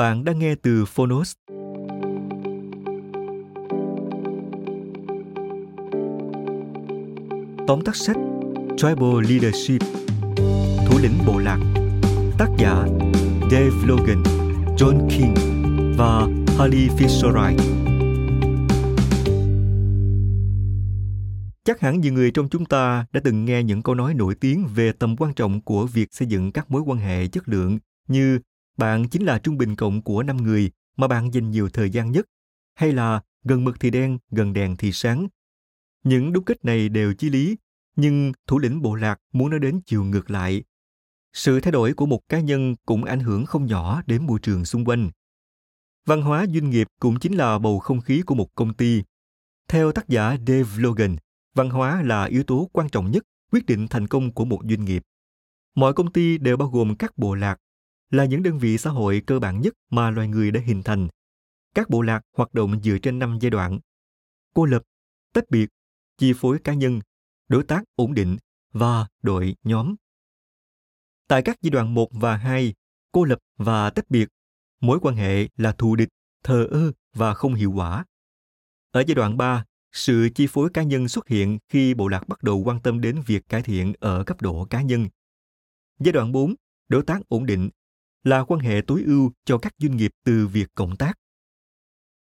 Bạn đang nghe từ Phonos. Tóm tắt sách Tribal Leadership Thủ lĩnh bộ lạc Tác giả Dave Logan, John King và Harley Fisherite Chắc hẳn nhiều người trong chúng ta đã từng nghe những câu nói nổi tiếng về tầm quan trọng của việc xây dựng các mối quan hệ chất lượng như bạn chính là trung bình cộng của năm người mà bạn dành nhiều thời gian nhất, hay là gần mực thì đen, gần đèn thì sáng. Những đúc kết này đều chí lý, nhưng thủ lĩnh bộ lạc muốn nói đến chiều ngược lại. Sự thay đổi của một cá nhân cũng ảnh hưởng không nhỏ đến môi trường xung quanh. Văn hóa doanh nghiệp cũng chính là bầu không khí của một công ty. Theo tác giả Dave Logan, văn hóa là yếu tố quan trọng nhất quyết định thành công của một doanh nghiệp. Mọi công ty đều bao gồm các bộ lạc là những đơn vị xã hội cơ bản nhất mà loài người đã hình thành. Các bộ lạc hoạt động dựa trên năm giai đoạn. Cô lập, tách biệt, chi phối cá nhân, đối tác ổn định và đội nhóm. Tại các giai đoạn 1 và 2, cô lập và tách biệt, mối quan hệ là thù địch, thờ ơ và không hiệu quả. Ở giai đoạn 3, sự chi phối cá nhân xuất hiện khi bộ lạc bắt đầu quan tâm đến việc cải thiện ở cấp độ cá nhân. Giai đoạn 4, đối tác ổn định là quan hệ tối ưu cho các doanh nghiệp từ việc cộng tác.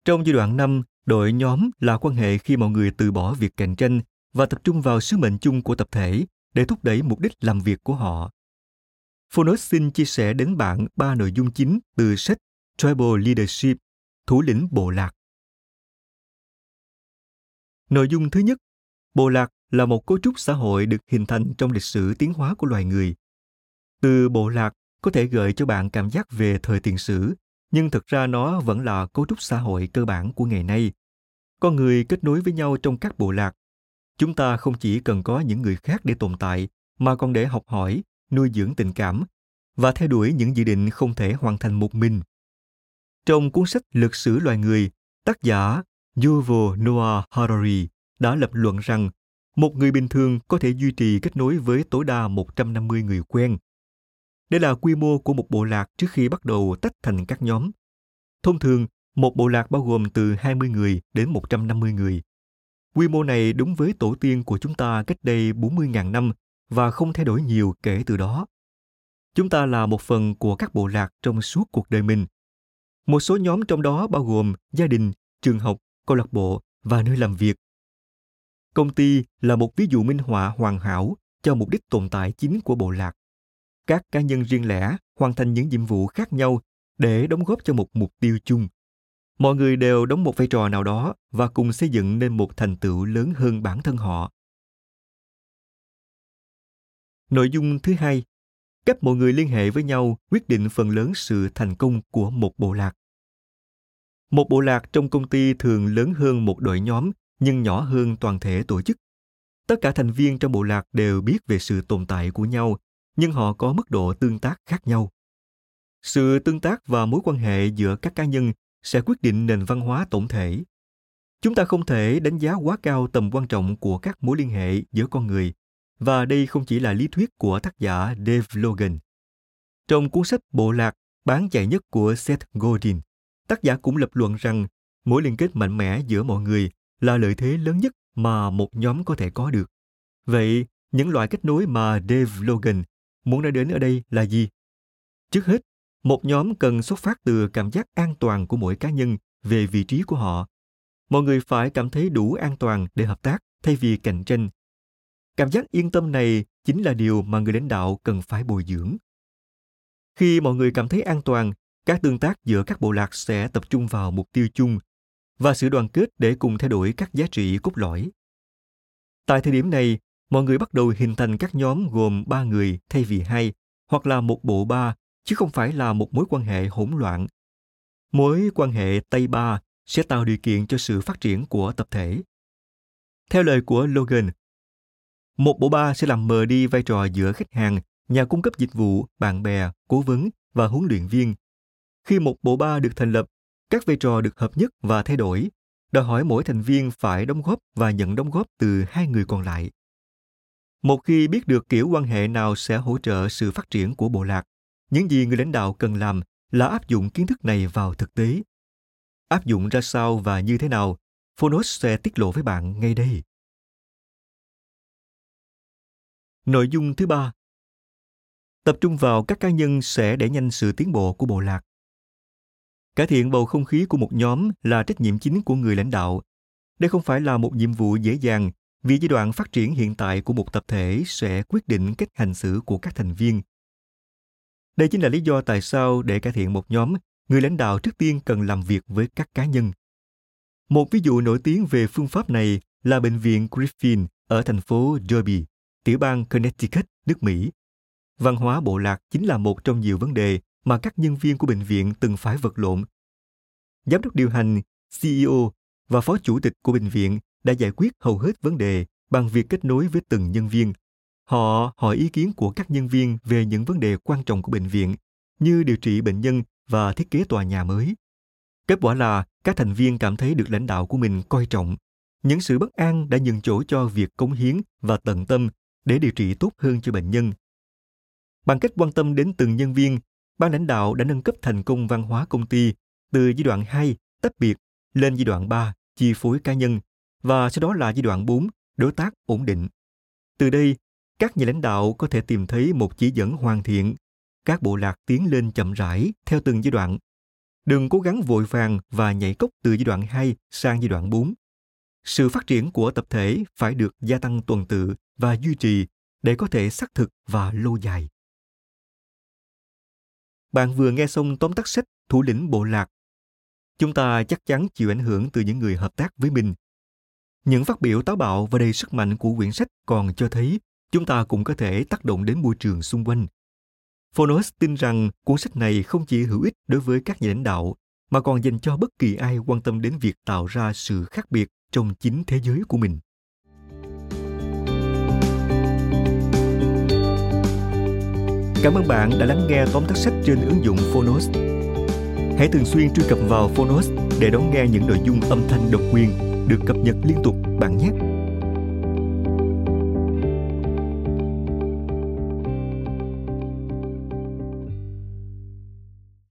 Trong giai đoạn 5, đội nhóm là quan hệ khi mọi người từ bỏ việc cạnh tranh và tập trung vào sứ mệnh chung của tập thể để thúc đẩy mục đích làm việc của họ. Phonos xin chia sẻ đến bạn ba nội dung chính từ sách Tribal Leadership, thủ lĩnh bộ lạc. Nội dung thứ nhất, bộ lạc là một cấu trúc xã hội được hình thành trong lịch sử tiến hóa của loài người. Từ bộ lạc có thể gợi cho bạn cảm giác về thời tiền sử, nhưng thực ra nó vẫn là cấu trúc xã hội cơ bản của ngày nay. Con người kết nối với nhau trong các bộ lạc. Chúng ta không chỉ cần có những người khác để tồn tại, mà còn để học hỏi, nuôi dưỡng tình cảm và theo đuổi những dự định không thể hoàn thành một mình. Trong cuốn sách Lịch sử loài người, tác giả Yuval Noah Harari đã lập luận rằng một người bình thường có thể duy trì kết nối với tối đa 150 người quen đây là quy mô của một bộ lạc trước khi bắt đầu tách thành các nhóm. Thông thường, một bộ lạc bao gồm từ 20 người đến 150 người. Quy mô này đúng với tổ tiên của chúng ta cách đây 40.000 năm và không thay đổi nhiều kể từ đó. Chúng ta là một phần của các bộ lạc trong suốt cuộc đời mình. Một số nhóm trong đó bao gồm gia đình, trường học, câu lạc bộ và nơi làm việc. Công ty là một ví dụ minh họa hoàn hảo cho mục đích tồn tại chính của bộ lạc các cá nhân riêng lẻ hoàn thành những nhiệm vụ khác nhau để đóng góp cho một mục tiêu chung. Mọi người đều đóng một vai trò nào đó và cùng xây dựng nên một thành tựu lớn hơn bản thân họ. Nội dung thứ hai, cách mọi người liên hệ với nhau quyết định phần lớn sự thành công của một bộ lạc. Một bộ lạc trong công ty thường lớn hơn một đội nhóm, nhưng nhỏ hơn toàn thể tổ chức. Tất cả thành viên trong bộ lạc đều biết về sự tồn tại của nhau nhưng họ có mức độ tương tác khác nhau sự tương tác và mối quan hệ giữa các cá nhân sẽ quyết định nền văn hóa tổng thể chúng ta không thể đánh giá quá cao tầm quan trọng của các mối liên hệ giữa con người và đây không chỉ là lý thuyết của tác giả Dave Logan. Trong cuốn sách Bộ lạc bán chạy nhất của Seth Godin, tác giả cũng lập luận rằng mối liên kết mạnh mẽ giữa mọi người là lợi thế lớn nhất mà một nhóm có thể có được. Vậy, những loại kết nối mà Dave Logan muốn nói đến ở đây là gì? Trước hết, một nhóm cần xuất phát từ cảm giác an toàn của mỗi cá nhân về vị trí của họ. Mọi người phải cảm thấy đủ an toàn để hợp tác thay vì cạnh tranh. Cảm giác yên tâm này chính là điều mà người lãnh đạo cần phải bồi dưỡng. Khi mọi người cảm thấy an toàn, các tương tác giữa các bộ lạc sẽ tập trung vào mục tiêu chung và sự đoàn kết để cùng thay đổi các giá trị cốt lõi. Tại thời điểm này, mọi người bắt đầu hình thành các nhóm gồm ba người thay vì hai, hoặc là một bộ ba, chứ không phải là một mối quan hệ hỗn loạn. Mối quan hệ Tây Ba sẽ tạo điều kiện cho sự phát triển của tập thể. Theo lời của Logan, một bộ ba sẽ làm mờ đi vai trò giữa khách hàng, nhà cung cấp dịch vụ, bạn bè, cố vấn và huấn luyện viên. Khi một bộ ba được thành lập, các vai trò được hợp nhất và thay đổi, đòi hỏi mỗi thành viên phải đóng góp và nhận đóng góp từ hai người còn lại. Một khi biết được kiểu quan hệ nào sẽ hỗ trợ sự phát triển của bộ lạc, những gì người lãnh đạo cần làm là áp dụng kiến thức này vào thực tế. Áp dụng ra sao và như thế nào, Phonos sẽ tiết lộ với bạn ngay đây. Nội dung thứ ba Tập trung vào các cá nhân sẽ đẩy nhanh sự tiến bộ của bộ lạc. Cải thiện bầu không khí của một nhóm là trách nhiệm chính của người lãnh đạo. Đây không phải là một nhiệm vụ dễ dàng vì giai đoạn phát triển hiện tại của một tập thể sẽ quyết định cách hành xử của các thành viên. Đây chính là lý do tại sao để cải thiện một nhóm, người lãnh đạo trước tiên cần làm việc với các cá nhân. Một ví dụ nổi tiếng về phương pháp này là bệnh viện Griffin ở thành phố Derby, tiểu bang Connecticut, nước Mỹ. Văn hóa bộ lạc chính là một trong nhiều vấn đề mà các nhân viên của bệnh viện từng phải vật lộn. Giám đốc điều hành, CEO và phó chủ tịch của bệnh viện đã giải quyết hầu hết vấn đề bằng việc kết nối với từng nhân viên. Họ hỏi ý kiến của các nhân viên về những vấn đề quan trọng của bệnh viện, như điều trị bệnh nhân và thiết kế tòa nhà mới. Kết quả là các thành viên cảm thấy được lãnh đạo của mình coi trọng. Những sự bất an đã nhường chỗ cho việc cống hiến và tận tâm để điều trị tốt hơn cho bệnh nhân. Bằng cách quan tâm đến từng nhân viên, ban lãnh đạo đã nâng cấp thành công văn hóa công ty từ giai đoạn 2 tách biệt lên giai đoạn 3 chi phối cá nhân và sau đó là giai đoạn 4 đối tác ổn định. Từ đây, các nhà lãnh đạo có thể tìm thấy một chỉ dẫn hoàn thiện. Các bộ lạc tiến lên chậm rãi theo từng giai đoạn. Đừng cố gắng vội vàng và nhảy cốc từ giai đoạn 2 sang giai đoạn 4. Sự phát triển của tập thể phải được gia tăng tuần tự và duy trì để có thể xác thực và lâu dài. Bạn vừa nghe xong tóm tắt sách Thủ lĩnh Bộ Lạc. Chúng ta chắc chắn chịu ảnh hưởng từ những người hợp tác với mình. Những phát biểu táo bạo và đầy sức mạnh của quyển sách còn cho thấy chúng ta cũng có thể tác động đến môi trường xung quanh. Phonos tin rằng cuốn sách này không chỉ hữu ích đối với các nhà lãnh đạo, mà còn dành cho bất kỳ ai quan tâm đến việc tạo ra sự khác biệt trong chính thế giới của mình. Cảm ơn bạn đã lắng nghe tóm tắt sách trên ứng dụng Phonos. Hãy thường xuyên truy cập vào Phonos để đón nghe những nội dung âm thanh độc quyền được cập nhật liên tục bạn nhé.